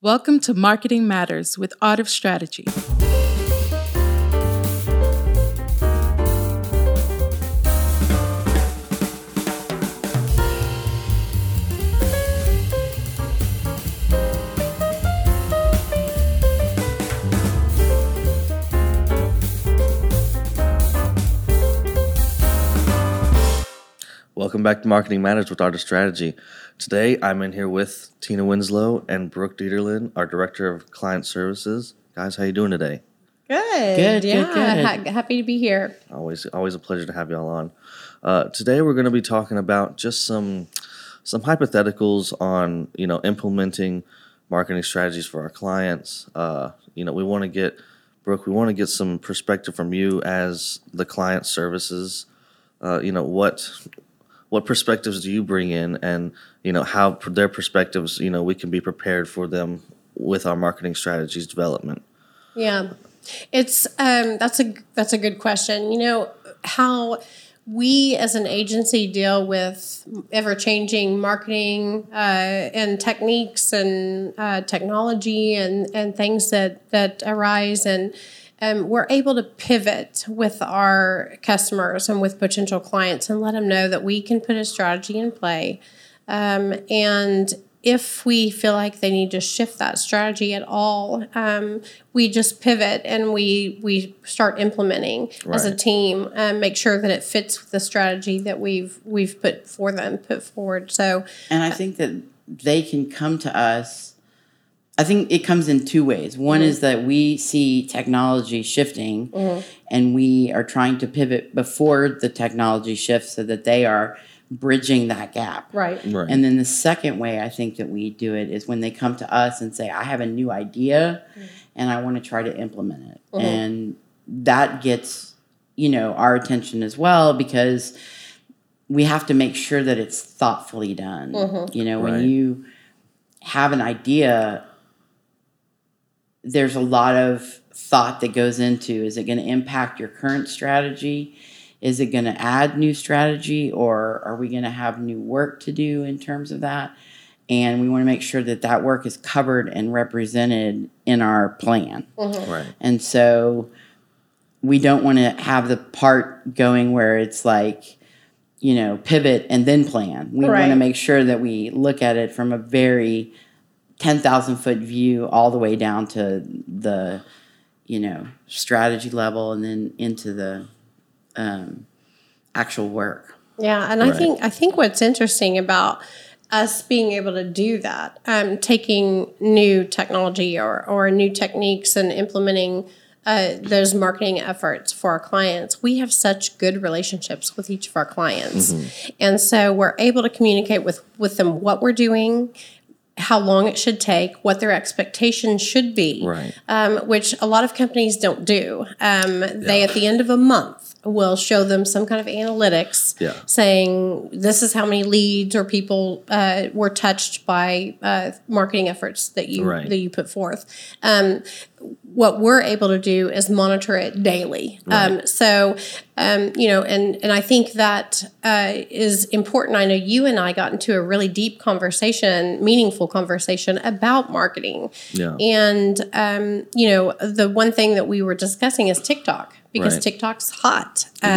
Welcome to Marketing Matters with of Strategy. Welcome back to Marketing Matters with Art of Strategy. Today I'm in here with Tina Winslow and Brooke Dieterlin, our Director of Client Services. Guys, how you doing today? Good. Good, good, Yeah. good. Ha- happy to be here. Always, always a pleasure to have y'all on. Uh, today we're going to be talking about just some some hypotheticals on you know implementing marketing strategies for our clients. Uh, you know, we want to get Brooke, we want to get some perspective from you as the client services. Uh, you know what what perspectives do you bring in, and you know how their perspectives. You know, we can be prepared for them with our marketing strategies development. Yeah. It's um that's a that's a good question. You know how we as an agency deal with ever changing marketing uh, and techniques and uh, technology and, and things that, that arise and um, we're able to pivot with our customers and with potential clients and let them know that we can put a strategy in play um, and if we feel like they need to shift that strategy at all, um, we just pivot and we we start implementing as a team and make sure that it fits with the strategy that we've we've put for them put forward. So And I think that they can come to us. I think it comes in two ways. One is mm-hmm. that we see technology shifting mm-hmm. and we are trying to pivot before the technology shifts so that they are bridging that gap. right, Right. And then the second way I think that we do it is when they come to us and say, I have a new idea mm-hmm. and I want to try to implement it. And that gets, you know, our attention as well because we have to make sure that it's thoughtfully done. You know, when Right. you have an idea, there's a lot of thought that goes into is it going to impact your current strategy? Is it going to add new strategy or are we going to have new work to do in terms of that? And we want to make sure that that work is covered and represented in our plan. Mm-hmm. right. And so we don't want to have the part going where it's like, you know, pivot and then plan. We want to make sure that we look at it from a very 10,000 foot view all the way down to the, you know, strategy level and then into the um, actual work. Yeah, and I think I think what's interesting about us being able to do that, um, taking new technology or or new techniques and implementing uh, those marketing efforts for our clients, we have such good relationships with each of our clients, and so we're able to communicate with with them what we're doing. How long it should take, what their expectations should be, Right. um, which a lot of companies don't do. Um, They, at the end of a month, will show them some kind of analytics Yeah. saying this is how many leads or people uh, were touched by uh, marketing efforts that you Right. that you put forth. Um, what we're able to do is monitor it daily. Um, so, um, you know, and and I think that uh, is important. I know you and I got into a really deep conversation, meaningful conversation about marketing. Yeah. And um, you know, the one thing that we were discussing is TikTok because Right. TikTok's hot, um,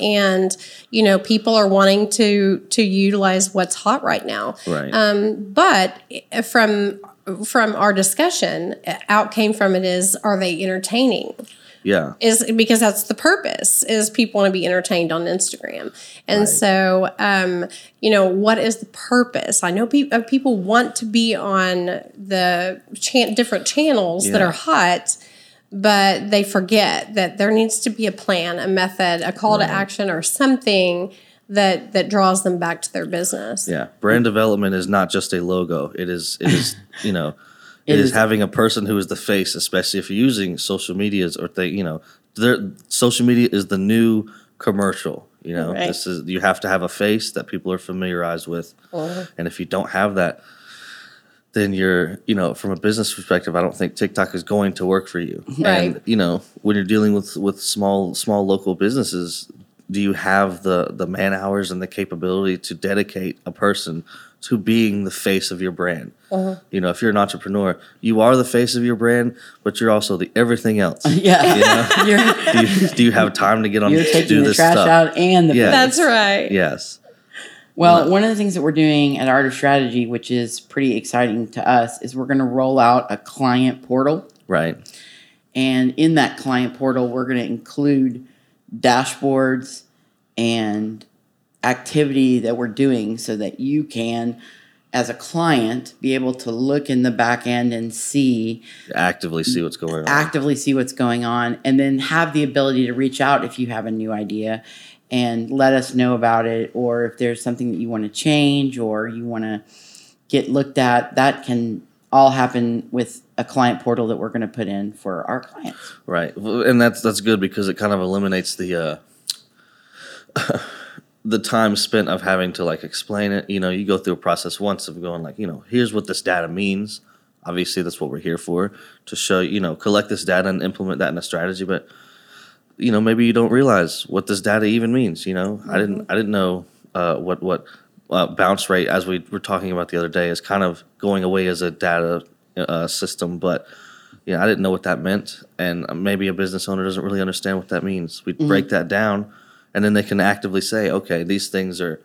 and you know, people are wanting to to utilize what's hot right now. Right. Um, but from from our discussion, out came from it is are they entertaining? yeah. Is because that's the purpose is people want to be entertained on Instagram, and so um, you know what is the purpose? I know pe- uh, people want to be on the chan- different channels that are hot, but they forget that there needs to be a plan, a method, a call to action, or something that that draws them back to their business. Yeah, brand development is not just a logo. It is it is you know it It is is- having a person who is the face, especially if you're using social medias or they you know their social media is the new commercial. You know, Right. this is you have to have a face that people are familiarized with, and if you don't have that, then you're you know from a business perspective, I don't think TikTok is going to work for you. Right. And you know when you're dealing with with small small local businesses, do you have the the man hours and the capability to dedicate a person to being the face of your brand? Uh-huh. You know, if you're an entrepreneur, you are the face of your brand, but you're also the everything else. Yeah. You know? you're do, you, do you have time to get on you're taking do the this trash stuff? out and the Yeah. That's right. Yes. Well, one of the things that we're doing at Art of Strategy, which is pretty exciting to us, is we're going to roll out a client portal. Right. And in that client portal, we're going to include dashboards and activity that we're doing so that you can, as a client, be able to look in the back end and see, Actively see what's going on. actively see what's going on, and then have the ability to reach out if you have a new idea and let us know about it, or if there's something that you want to change or you want to get looked at. That can all happen with a client portal that we're going to put in for our clients. Right, and that's that's good because it kind of eliminates the uh, the time spent of having to like explain it. You know, you go through a process once of going like, you know, here's what this data means. Obviously, that's what we're here for to show you know collect this data and implement that in a strategy. But you know, maybe you don't realize what this data even means. You know, I didn't I didn't know uh, what what uh, bounce rate as we were talking about the other day is kind of going away as a data uh, system, but you know, I didn't know what that meant, and maybe a business owner doesn't really understand what that means. We break that down, and then they can actively say, okay, these things are,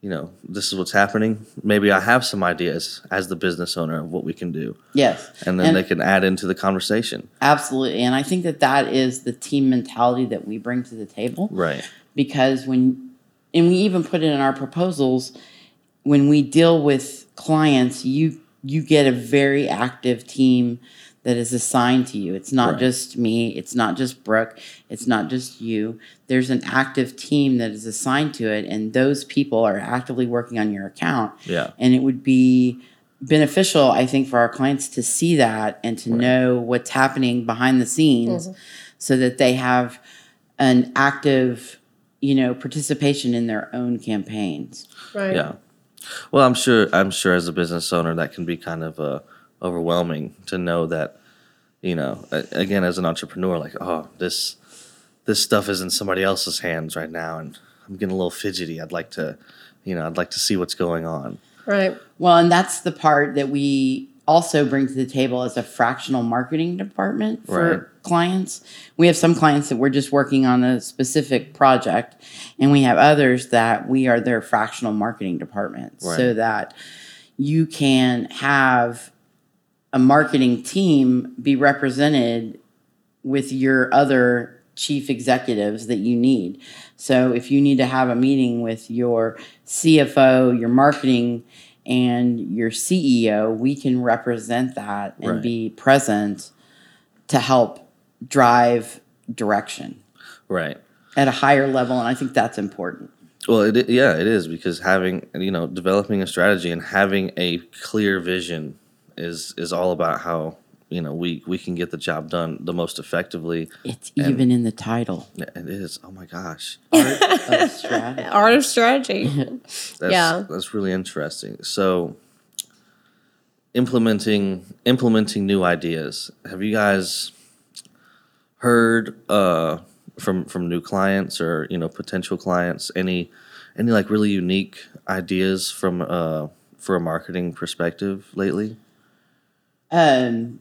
you know, this is what's happening. Maybe I have some ideas as the business owner of what we can do, Yes. and then they can add into the conversation. Absolutely. And I think that that is the team mentality that we bring to the table. Right. Because when, and we even put it in our proposals, when we deal with clients, you you get a very active team that is assigned to you. It's not Right. just me, it's not just Brooke, it's not just you. There's an active team that is assigned to it, and those people are actively working on your account. Yeah. And it would be beneficial, I think, for our clients to see that and to know what's happening behind the scenes mm-hmm. so that they have an active, you know, participation in their own campaigns. Right. Yeah. Well, I'm sure. I'm sure as a business owner, that can be kind of uh, overwhelming to know that, you know, again, as an entrepreneur, like, oh, this this stuff is in somebody else's hands right now, and I'm getting a little fidgety. I'd like to, you know, I'd like to see what's going on. Right. Well, and that's the part that we also bring to the table as a fractional marketing department for Right. clients. We have some clients that we're just working on a specific project, and we have others that we are their fractional marketing department so that you can have a marketing team be represented with your other chief executives that you need. So if you need to have a meeting with your CFO, your marketing, and your CEO, we can represent that and Right. be present to help drive direction Right. at a higher level. And I think that's important. Well, it, yeah, it is because having you know developing a strategy and having a clear vision is is all about how you know we we can get the job done the most effectively. It's even in the title. It is. Oh my gosh. Art of strategy. Art of strategy. That's, Yeah. that's really interesting. So, implementing implementing new ideas. Have you guys heard uh, from from new clients or you know potential clients any any like really unique ideas from uh, for a marketing perspective lately? Um,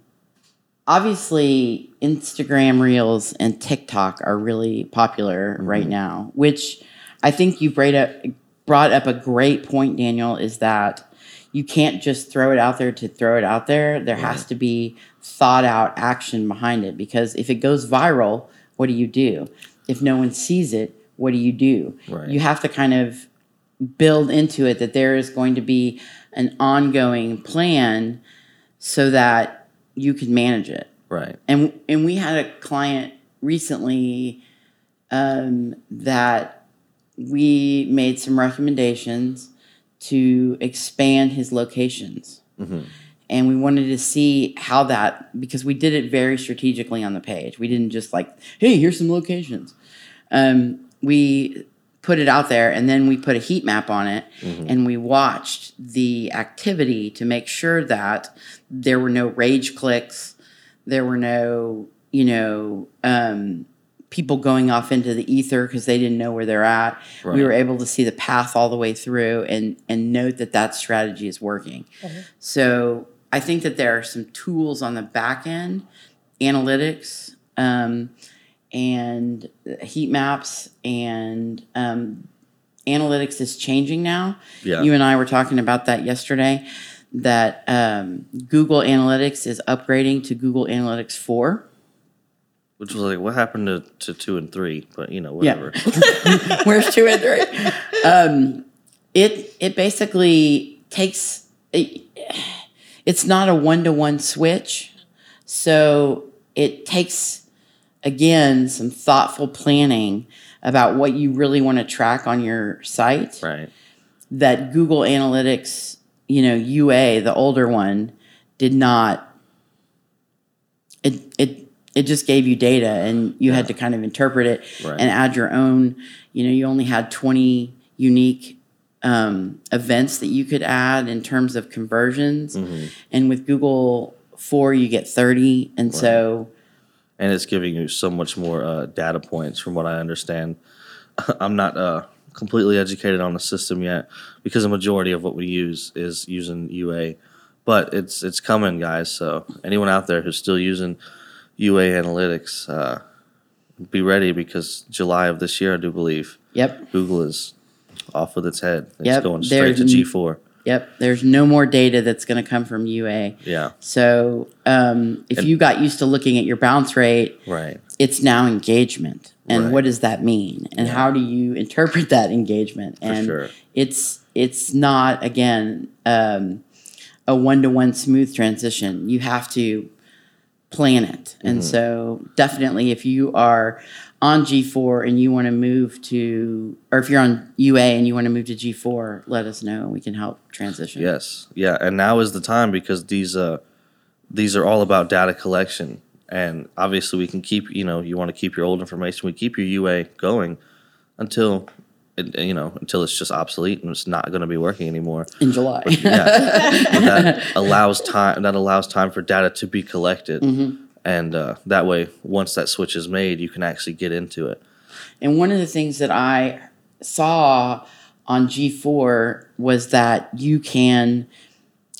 obviously, Instagram Reels and TikTok are really popular mm-hmm. right now, which I think you brought up, brought up a great point, Daniel, is that you can't just throw it out there to throw it out there. There has to be thought out action behind it because if it goes viral, what do you do? If no one sees it, what do you do? Right. You have to kind of build into it that there is going to be an ongoing plan so that you can manage it. Right. And and we had a client recently um, that we made some recommendations to expand his locations. And we wanted to see how that because we did it very strategically on the page. We didn't just like, hey, here's some locations. Um, we put it out there and then we put a heat map on it and we watched the activity to make sure that there were no rage clicks there were no you know um, people going off into the ether because they didn't know where they're at. We were able to see the path all the way through and and note that that strategy is working. So I think that there are some tools on the back end, analytics, um, and heat maps, and um, analytics is changing now. Yeah. You and I were talking about that yesterday. That um, Google Analytics is upgrading to Google Analytics four. Which was like, what happened to, to two and three? But you know, Yeah. whatever. Where's two and three? Um, it it basically takes it, it's not a one to one switch, so it takes again some thoughtful planning about what you really want to track on your site. right. That Google Analytics, you know, UA, the older one, did not. It it it just gave you data, and you had to kind of interpret it Right. and add your own. You know, you only had twenty unique um, events that you could add in terms of conversions, Mm-hmm. and with Google Four, you get thirty, and so and it's giving you so much more uh, data points from what I understand. I'm not uh, completely educated on the system yet because the majority of what we use is using UA, but it's it's coming, guys. So anyone out there who's still using UA analytics, uh, be ready because July of this year, I do believe, yep, Google is off with its head. It's Yep, going straight to there's n- G4. Yep. There's no more data that's going to come from UA. Yeah, So um, if And- you got used to looking at your bounce rate, right. it's now engagement. And Right. what does that mean? And how do you interpret that engagement? For And sure. it's it's not again um, a one to one smooth transition. You have to plan it. Mm-hmm. And so definitely if you are on G4 and you want to move to or if you're on UA and you want to move to G4, let us know and we can help transition. Yes, yeah, and now is the time because these uh these are all about data collection, and obviously we can keep you know you want to keep your old information, we keep your UA going until it, you know until it's just obsolete and it's not going to be working anymore. In July. Yeah, that allows time. That allows time for data to be collected, and uh, that way, once that switch is made, you can actually get into it. And one of the things that I saw on G4 was that you can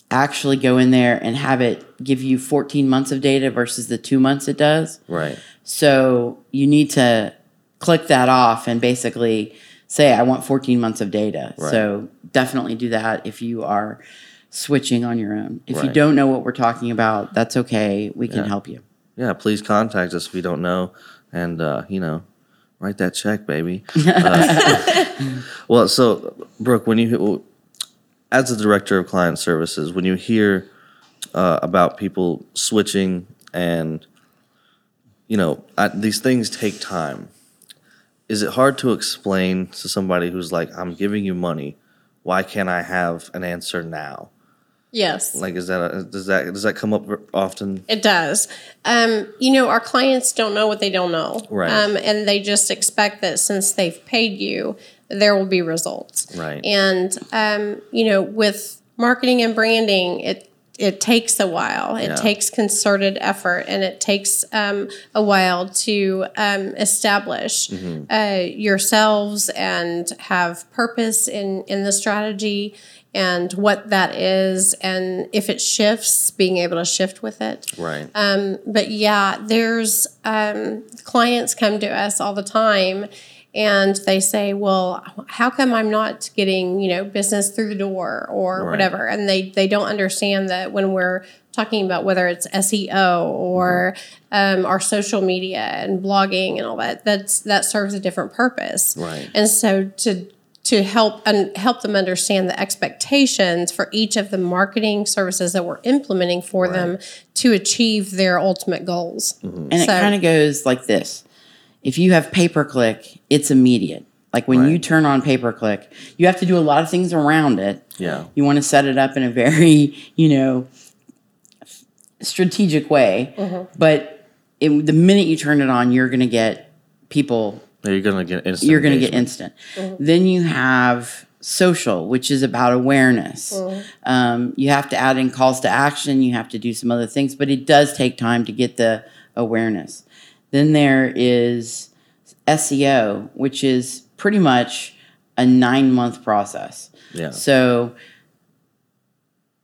actually go in there and have it give you 14 months of data versus the two months it does. Right. So you need to click that off and basically say, I want 14 months of data. Right. So definitely do that if you are switching on your own. If you don't know what we're talking about, that's okay. We can Yeah. help you. Yeah, please contact us if you don't know, and uh, you know, write that check, baby. Uh, well, so Brooke, when you as the director of client services, when you hear uh, about people switching and you know I, these things take time, is it hard to explain to somebody who's like, "I'm giving you money, why can't I have an answer now?" Yes. Like, is that a, does that does that come up often? It does. Um, you know, our clients don't know what they don't know. Right. Um, and they just expect that since they've paid you, there will be results. Right. And, um, you know, with marketing and branding, it, it takes a while. It Yeah. takes concerted effort and it takes um, a while to um, establish Mm-hmm. uh, yourselves and have purpose in, in the strategy and what that is. And if it shifts, being able to shift with it. Right. Um, but yeah, there's um, clients come to us all the time and they say, well, how come I'm not getting, you know, business through the door or Right. whatever? And they, they don't understand that when we're talking about whether it's SEO or um, our social media and blogging and all that, that's, that serves a different purpose. Right. And so to to help and help them understand the expectations for each of the marketing services that we're implementing for them to achieve their ultimate goals. Mm-hmm. And it kind of goes like this. If you have pay per click, it's immediate. Like when you turn on pay per click, you have to do a lot of things around it. Yeah. You want to set it up in a very, you know, strategic way. Mm-hmm. But it, the minute you turn it on, you're going to get people You're gonna get instant. you're going to get engagement. instant. Then you have social, which is about awareness. Um, you have to add in calls to action. You have to do some other things, but it does take time to get the awareness. Then there is SEO, which is pretty much a nine month process. Yeah. So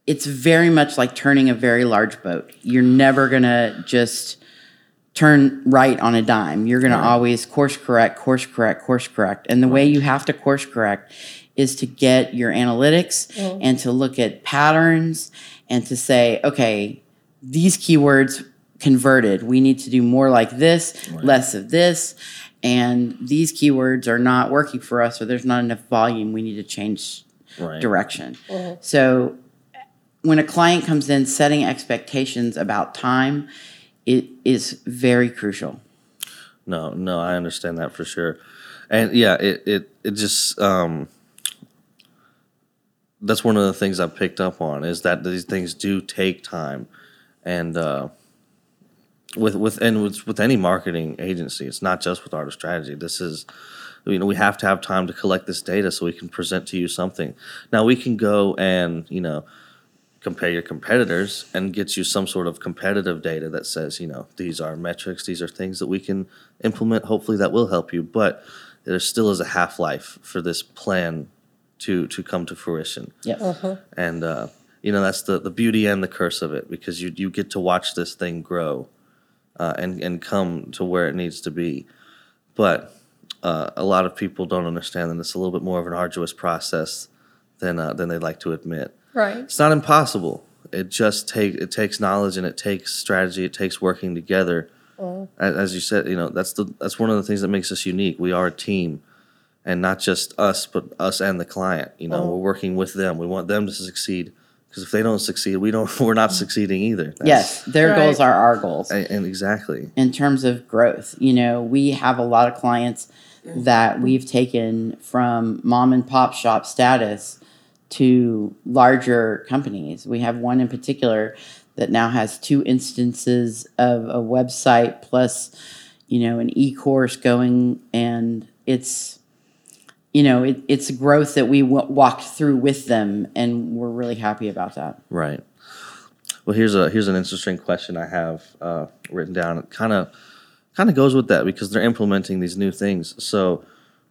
it's very much like turning a very large boat. You're never going to just turn right on a dime. You're going to always course correct, course correct, course correct. And the way you have to course correct is to get your analytics mm-hmm. and to look at patterns and to say, okay, these keywords converted. We need to do more like this, less of this. And these keywords are not working for us, or there's not enough volume. We need to change Right. direction. Mm-hmm. So when a client comes in setting expectations about time, it is very crucial. No, no, I understand that for sure. And yeah, it it it just um that's one of the things I picked up on is that these things do take time. And uh with with and with with any marketing agency, it's not just with Art of Strategy. This is you know, we have to have time to collect this data so we can present to you something. Now we can go and, you know, compare your competitors and get you some sort of competitive data that says, you know, these are metrics, these are things that we can implement. Hopefully that will help you, but there still is a half life for this plan to to come to fruition. Yes. And uh, you know, that's the the beauty and the curse of it because you you get to watch this thing grow uh, and and come to where it needs to be. But uh, a lot of people don't understand that it's a little bit more of an arduous process than uh, than they like to admit. Right. It's not impossible. It just take it takes knowledge and it takes strategy. It takes working together. As, as you said, you know that's the that's one of the things that makes us unique. We are a team, and not just us, but us and the client. You know, uh-huh. we're working with them. We want them to succeed because if they don't succeed, we don't. We're not succeeding either. That's- Yes, their Right. goals are our goals. and, and exactly. in terms of growth. You know, we have a lot of clients mm-hmm. that we've taken from mom and pop shop status to larger companies. We have one in particular that now has two instances of a website plus, you know, an e-course going and it's you know, it, it's growth that we w- walked through with them and we're really happy about that. Right. Well, here's a here's an interesting question I have uh, written down. It kind of kind of goes with that because they're implementing these new things. So,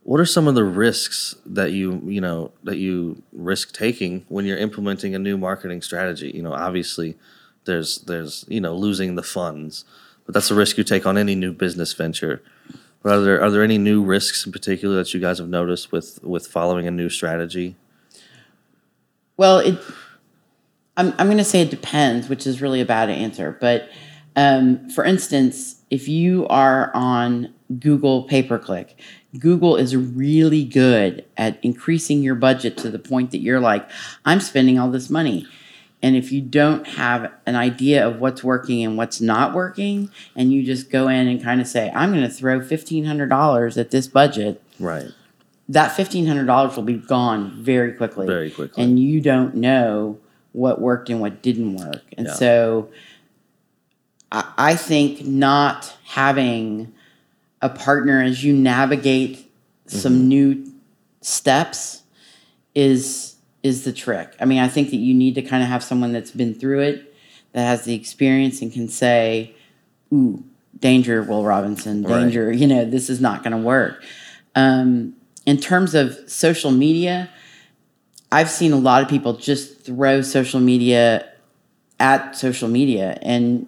what are some of the risks that you you know that you risk taking when you're implementing a new marketing strategy? You know, obviously, there's there's you know losing the funds, but that's a risk you take on any new business venture. But are there are there any new risks in particular that you guys have noticed with with following a new strategy? Well, it. I'm I'm going to say it depends, which is really a bad answer. But um, for instance, if you are on Google pay per click, Google is really good at increasing your budget to the point that you're like, I'm spending all this money. And if you don't have an idea of what's working and what's not working, and you just go in and kind of say, I'm going to throw $1,500 at this budget, Right. that $1,500 will be gone very quickly Very quickly. and you don't know what worked and what didn't work. And Yeah. so I, think not having a partner as you navigate some Mm-hmm. new steps is is the trick. I mean, I think that you need to kind of have someone that's been through it, that has the experience and can say, ooh, danger, Will Robinson, Right. danger, you know, this is not going to work. Um, in terms of social media, I've seen a lot of people just throw social media at social media and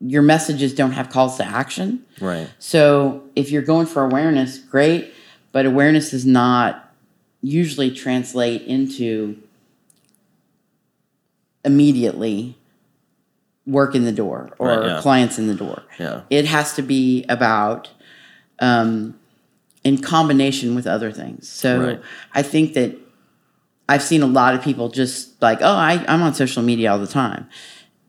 your messages don't have calls to action. Right. So if you're going for awareness, great, but awareness does not usually translate into immediately work in the door or Right, yeah. clients in the door. Yeah. It has to be about um, in combination with other things. So Right. I think that I've seen a lot of people just like, oh, I, I'm on social media all the time.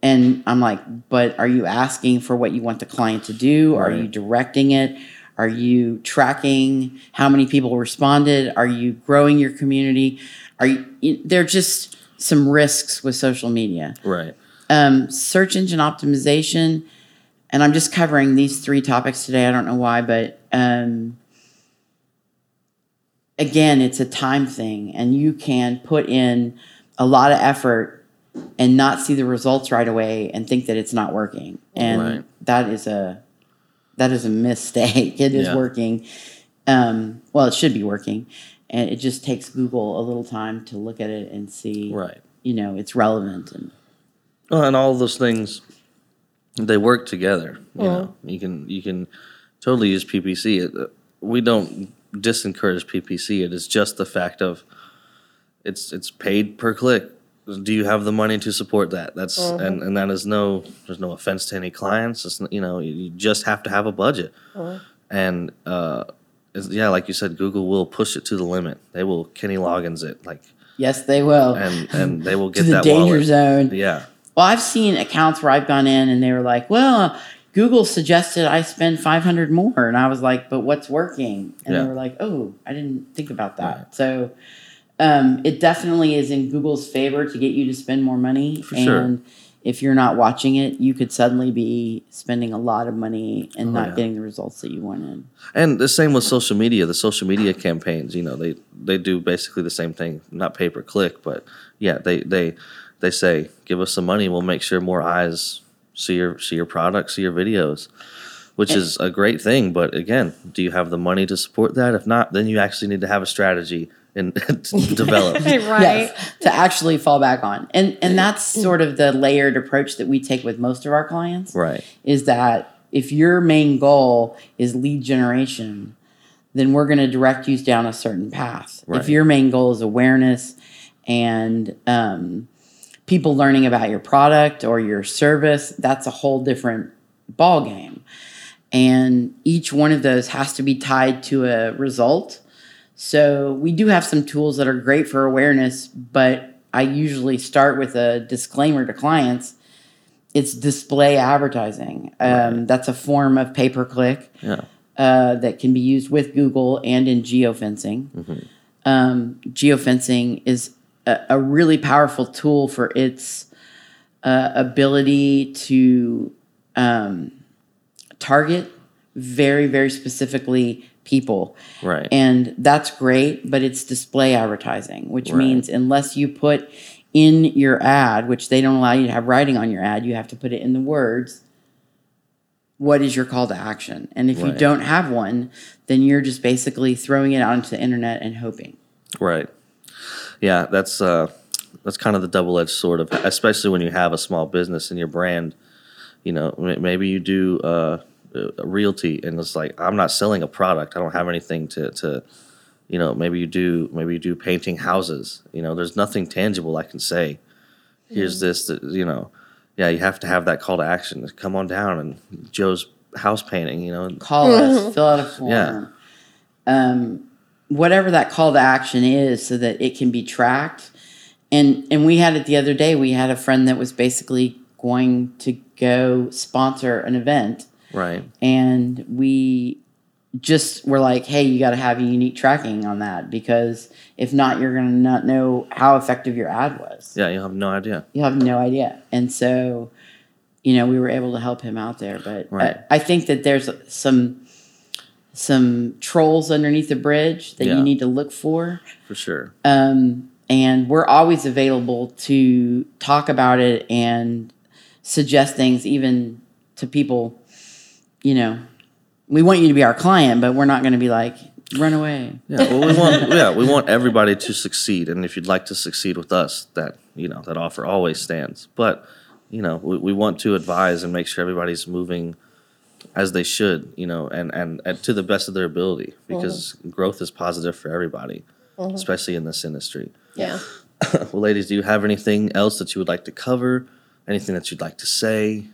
And I'm like, but are you asking for what you want the client to do? Are you directing it? Are you tracking how many people responded? Are you growing your community? Are you, you there are just some risks with social media Right. um, search engine optimization, and I'm just covering these three topics today. I don't know why, but um, again, it's a time thing, and you can put in a lot of effort and not see the results right away and think that it's not working, and Right. that is a that is a mistake. It is Yeah. working. Um, well, it should be working, and it just takes Google a little time to look at it and see, Right. you know, it's relevant and Well, and all those things, they work together. You know, you can you can totally use PPC. It, uh, we don't disencourage PPC. It is just the fact of it's it's paid per click. Do you have the money to support that? That's and and that is no there's no offense to any clients. It's, you know you, just have to have a budget. And uh, it's, yeah, like you said, Google will push it to the limit. They will Kenny Loggins it like yes, they will and and they will get the that danger wallet. zone. Yeah. Well, I've seen accounts where I've gone in and they were like, "Well, Google suggested I spend 500 more," and I was like, "But what's working?" And Yeah. they were like, "Oh, I didn't think about that." So, um, it definitely is in Google's favor to get you to spend more money. For and sure. if you're not watching it, you could suddenly be spending a lot of money and Oh, not yeah. getting the results that you wanted. And the same with social media. The social media campaigns, you know, they they do basically the same thing, not pay per click, but yeah, they they they say, give us some money, we'll make sure more eyes see your see your products, see your videos, which is a great thing. But again, do you have the money to support that? If not, then you actually need to have a strategy and develop. right. Yes, to actually fall back on. And and that's sort of the layered approach that we take with most of our clients. Right. is that if your main goal is lead generation, then we're going to direct you down a certain path. Right. If your main goal is awareness and um, people learning about your product or your service, that's a whole different ball game. And each one of those has to be tied to a result. So we do have some tools that are great for awareness, but I usually start with a disclaimer to clients it's display advertising. Um, That's a form of pay per click Yeah. uh, that can be used with Google and in geofencing. Um, geofencing is a, a really powerful tool for its uh, ability to um, target very, very specifically people. Right. And that's great, but it's display advertising, which Right. means unless you put in your ad, which they don't allow you to have writing on your ad, you have to put it in the words. What is your call to action? And if you don't have one, then you're just basically throwing it out into the internet and hoping. Right. Yeah, that's uh, that's kind of the double edged sword of, especially when you have a small business and your brand. You know, maybe you do uh, realty, and it's like I'm not selling a product. I don't have anything to to. You know, maybe you do. Maybe you do painting houses. You know, there's nothing tangible I can say. Here's this. That, you know, yeah, you have to have that call to action. Come on down and Joe's house painting. You know, Call us, fill out a form. Yeah. Um, whatever that call to action is so that it can be tracked. And and we had it the other day. We had a friend that was basically going to go sponsor an event right. and we just were like, hey, you got to have a unique tracking on that because if not, you're going to not know how effective your ad was. Yeah, you have no idea. You'll have no idea. And so, you know, we were able to help him out there. But Right. I, I think that there's some some trolls underneath the bridge that Yeah. you need to look for. For sure. Um, and we're always available to talk about it and suggest things, even to people. You know, we want you to be our client, but we're not going to be like run away. Yeah, well, we want yeah we want everybody to succeed, and if you'd like to succeed with us, that you know that offer always stands. But you know we, we want to advise and make sure everybody's moving as they should, you know, and and, and to the best of their ability mm-hmm. because growth is positive for everybody, mm-hmm. especially in this industry. Yeah. Well, ladies, do you have anything else that you would like to cover? Anything that you'd like to say?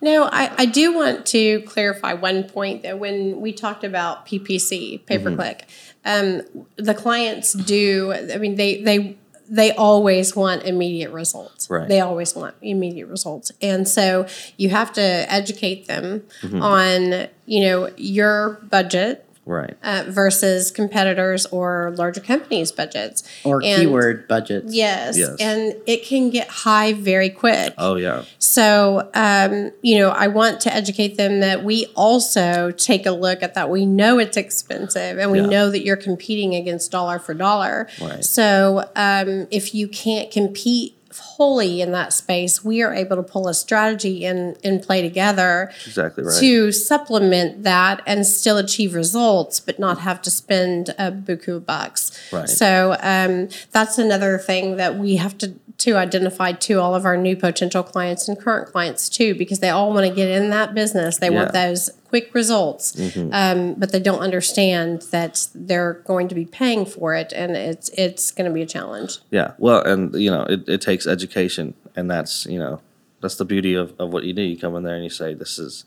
No, I, I do want to clarify one point though. When we talked about PPC, pay per click, um, the clients do. I mean, they they they always want immediate results. Right. They always want immediate results, and so you have to educate them on you know your budget Right. uh, versus competitors or larger companies' budgets Or And- keyword budgets. Yes, Yes. and it can get high very quick. Oh yeah. So, um, you know, I want to educate them that we also take a look at that. We know it's expensive and we Yeah. know that you're competing against dollar for dollar. Right. So, um, if you can't compete wholly in that space, we are able to pull a strategy in in play together Exactly right. to supplement that and still achieve results, but not have to spend a buku bucks. Right. So um, that's another thing that we have to to identify to all of our new potential clients and current clients too, because they all want to get in that business. They want Yeah. Mm-hmm. those quick results, um, but they don't understand that they're going to be paying for it, and it's it's going to be a challenge. Yeah, well, and you know, it, it takes education, and that's you know, that's the beauty of, of what you do. You come in there and you say, "This is,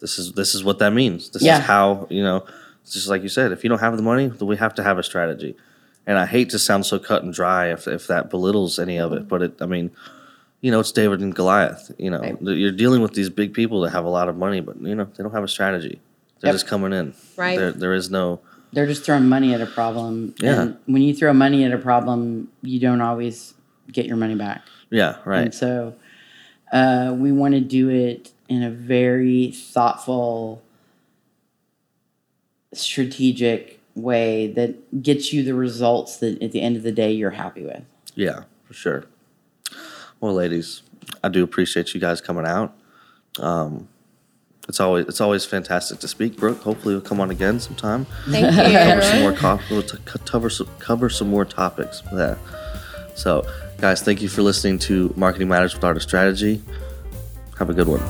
this is this is what that means. This Yeah. is how you know." Just like you said, if you don't have the money, then we have to have a strategy. And I hate to sound so cut and dry if if that belittles any of it, but it, I mean, you know, it's David and Goliath. You know, Right. you're dealing with these big people that have a lot of money, but you know, they don't have a strategy. They're Yep. just coming in. Right. There, there is no. They're just throwing money at a problem. Yeah. And when you throw money at a problem, you don't always get your money back. Yeah. Right. And so uh, we want to do it in a very thoughtful, strategic way that gets you the results that at the end of the day you're happy with. Yeah, for sure. Well, ladies, I do appreciate you guys coming out. Um, it's always it's always fantastic to speak, Brooke. Hopefully, we'll come on again sometime. Thank Cover some more co- we'll t- cover some, cover some more topics there. So, guys, thank you for listening to Marketing Matters with Art of Strategy. Have a good one.